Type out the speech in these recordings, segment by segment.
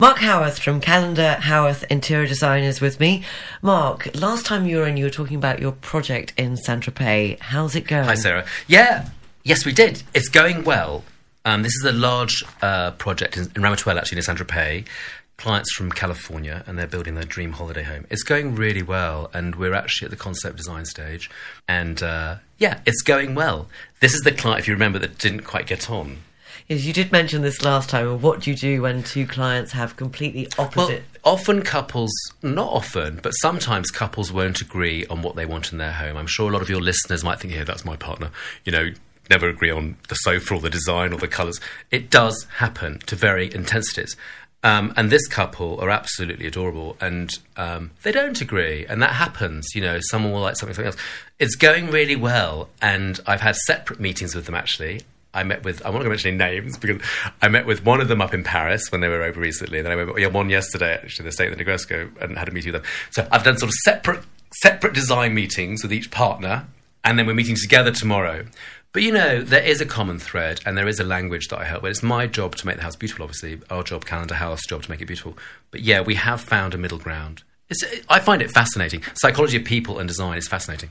Mark Howorth from Callender Howorth Interior Designers with me. Mark, last time you were in, you were talking about your project in Saint Tropez. How's it going? Hi, Sarah. Yeah, yes, we did. It's going well. Um, this is a large uh, project in, in Ramatuelle, actually, in Saint Tropez. Clients from California, and they're building their dream holiday home. It's going really well, and we're actually at the concept design stage. And uh, yeah, it's going well. This is the client, if you remember, that didn't quite get on. Yes, you did mention this last time. What do you do when two clients have completely opposite? Well, often couples, not often, but sometimes couples won't agree on what they want in their home. I'm sure a lot of your listeners might think, yeah, that's my partner. You know, never agree on the sofa or the design or the colours. It does happen to vary intensities. Um, and this couple are absolutely adorable, and um, they don't agree, and that happens. You know, someone will like something, something else. It's going really well, and I've had separate meetings with them actually, I met with, I'm not going to mention any names because I met with one of them up in Paris when they were over recently. And then I went, yeah, one yesterday actually, the state of the Negresco, and had a meeting with them. So I've done sort of separate, separate design meetings with each partner, and then we're meeting together tomorrow. But you know, there is a common thread and there is a language that I help with. It's my job to make the house beautiful, obviously. Our job, Callender House, job to make it beautiful. But yeah, we have found a middle ground. It's, I find it fascinating. Psychology of people and design is fascinating.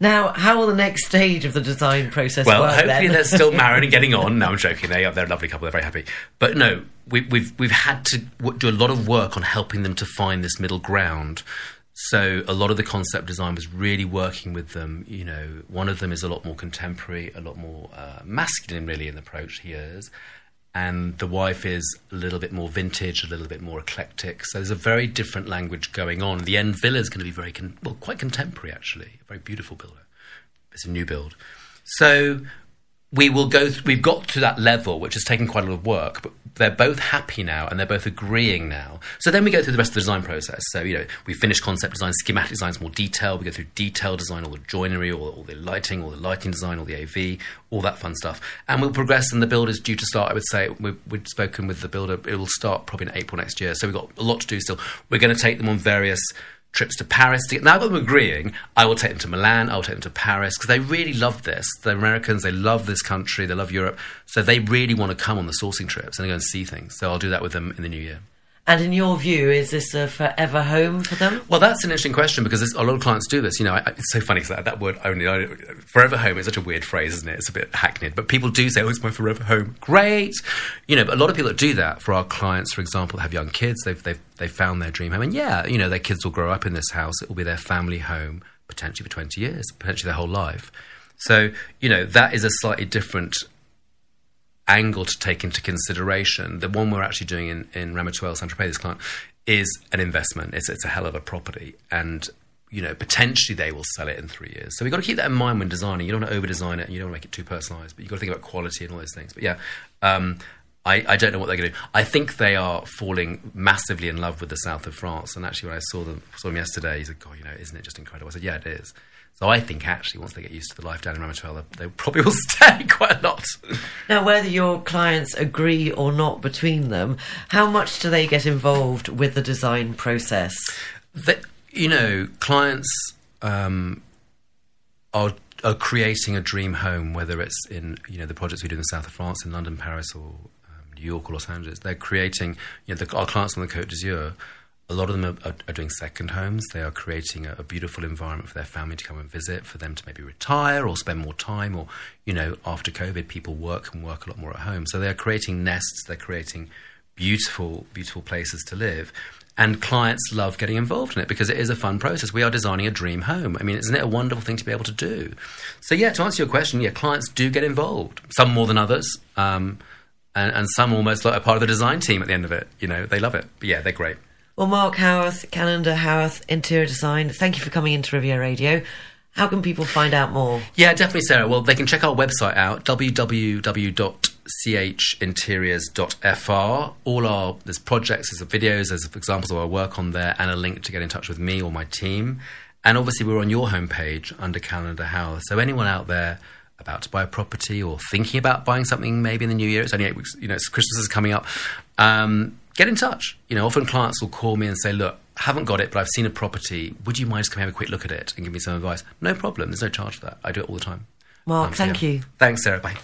Now, how will the next stage of the design process well, work? hopefully then? they're still married and getting on. No, I'm joking. They are, they're a lovely couple. They're very happy. But no, we, we've we've had to w- do a lot of work on helping them to find this middle ground. So a lot of the concept design was really working with them. You know, one of them is a lot more contemporary, a lot more uh, masculine, really, in the approach he is and the wife is a little bit more vintage, a little bit more eclectic. So there's a very different language going on. The end villa is going to be very, con- well, quite contemporary actually, a very beautiful builder. It's a new build. So we will go. Th- we've got to that level, which has taken quite a lot of work, but they're both happy now and they're both agreeing now. So then we go through the rest of the design process. So you know, we finish concept design, schematic design more detail. We go through detail design, all the joinery, all, all the lighting, all the lighting design, all the AV, all that fun stuff, and we'll progress. And the build is due to start. I would say we've, we've spoken with the builder. It will start probably in April next year. So we've got a lot to do still. We're going to take them on various trips to Paris. To get, now I've got them agreeing, I will take them to Milan, I will take them to Paris, because they really love this. They're Americans, they love this country, they love Europe, so they really want to come on the sourcing trips and go and see things. So I'll do that with them in the new year. And in your view, is this a forever home for them? Well, that's an interesting question because a lot of clients do this. You know, I, it's so funny because that, that, word only, forever home is such a weird phrase, isn't it? It's a bit hackneyed, but people do say, oh, it's my forever home. Great. You know, but a lot of people that do that for our clients, for example, have young kids, they've, they've, they've found their dream home. And yeah, you know, their kids will grow up in this house. It will be their family home potentially for 20 years, potentially their whole life. So, you know, that is a slightly different angle to take into consideration. The one we're actually doing in, in Ramatuelle, Saint Tropez, this client, is an investment. It's, it's a hell of a property. And, you know, potentially they will sell it in three years. So we've got to keep that in mind when designing. You don't want to over design it and you don't want to make it too personalised, but you've got to think about quality and all those things. But yeah, um, I, I, don't know what they're going to do. I think they are falling massively in love with the south of France. And actually, when I saw them, saw them yesterday, he said, God, you know, isn't it just incredible? I said, yeah, it is. So I think actually, once they get used to the life down in Ramatuelle, they probably will stay quite a lot. Now, whether your clients agree or not between them, how much do they get involved with the design process? The, you know, clients um, are are creating a dream home, whether it's in you know the projects we do in the south of France, in London, Paris, or um, New York or Los Angeles. They're creating you know the, our clients on the Côte d'Azur a lot of them are, are, doing second homes. They are creating a, a, beautiful environment for their family to come and visit, for them to maybe retire or spend more time, or you know, after COVID, people work and work a lot more at home. So they are creating nests. They're creating beautiful, beautiful places to live. And clients love getting involved in it because it is a fun process. We are designing a dream home. I mean, isn't it a wonderful thing to be able to do? So, yeah, to answer your question, yeah, clients do get involved. Some more than others, um, and, and some almost like a part of the design team at the end of it. You know, they love it. But yeah, they're great. Well, Mark Howorth, Callender Howorth, Interior Design, thank you for coming into Riviera Radio. How can people find out more? Yeah, definitely, Sarah. Well, they can check our website out, www.chinteriors.fr. All our, there's projects, there's videos, there's examples of our work on there, and a link to get in touch with me or my team. And obviously, we're on your homepage under Callender Howorth. So anyone out there about to buy a property or thinking about buying something maybe in the new year, it's only eight weeks, you know, Christmas is coming up. Um, get in touch. You know, often clients will call me and say, look, I haven't got it, but I've seen a property. Would you mind just coming have a quick look at it and give me some advice? No problem. There's no charge for that. I do it all the time. Mark, um, so thank yeah. you. Thanks, Sarah. Bye.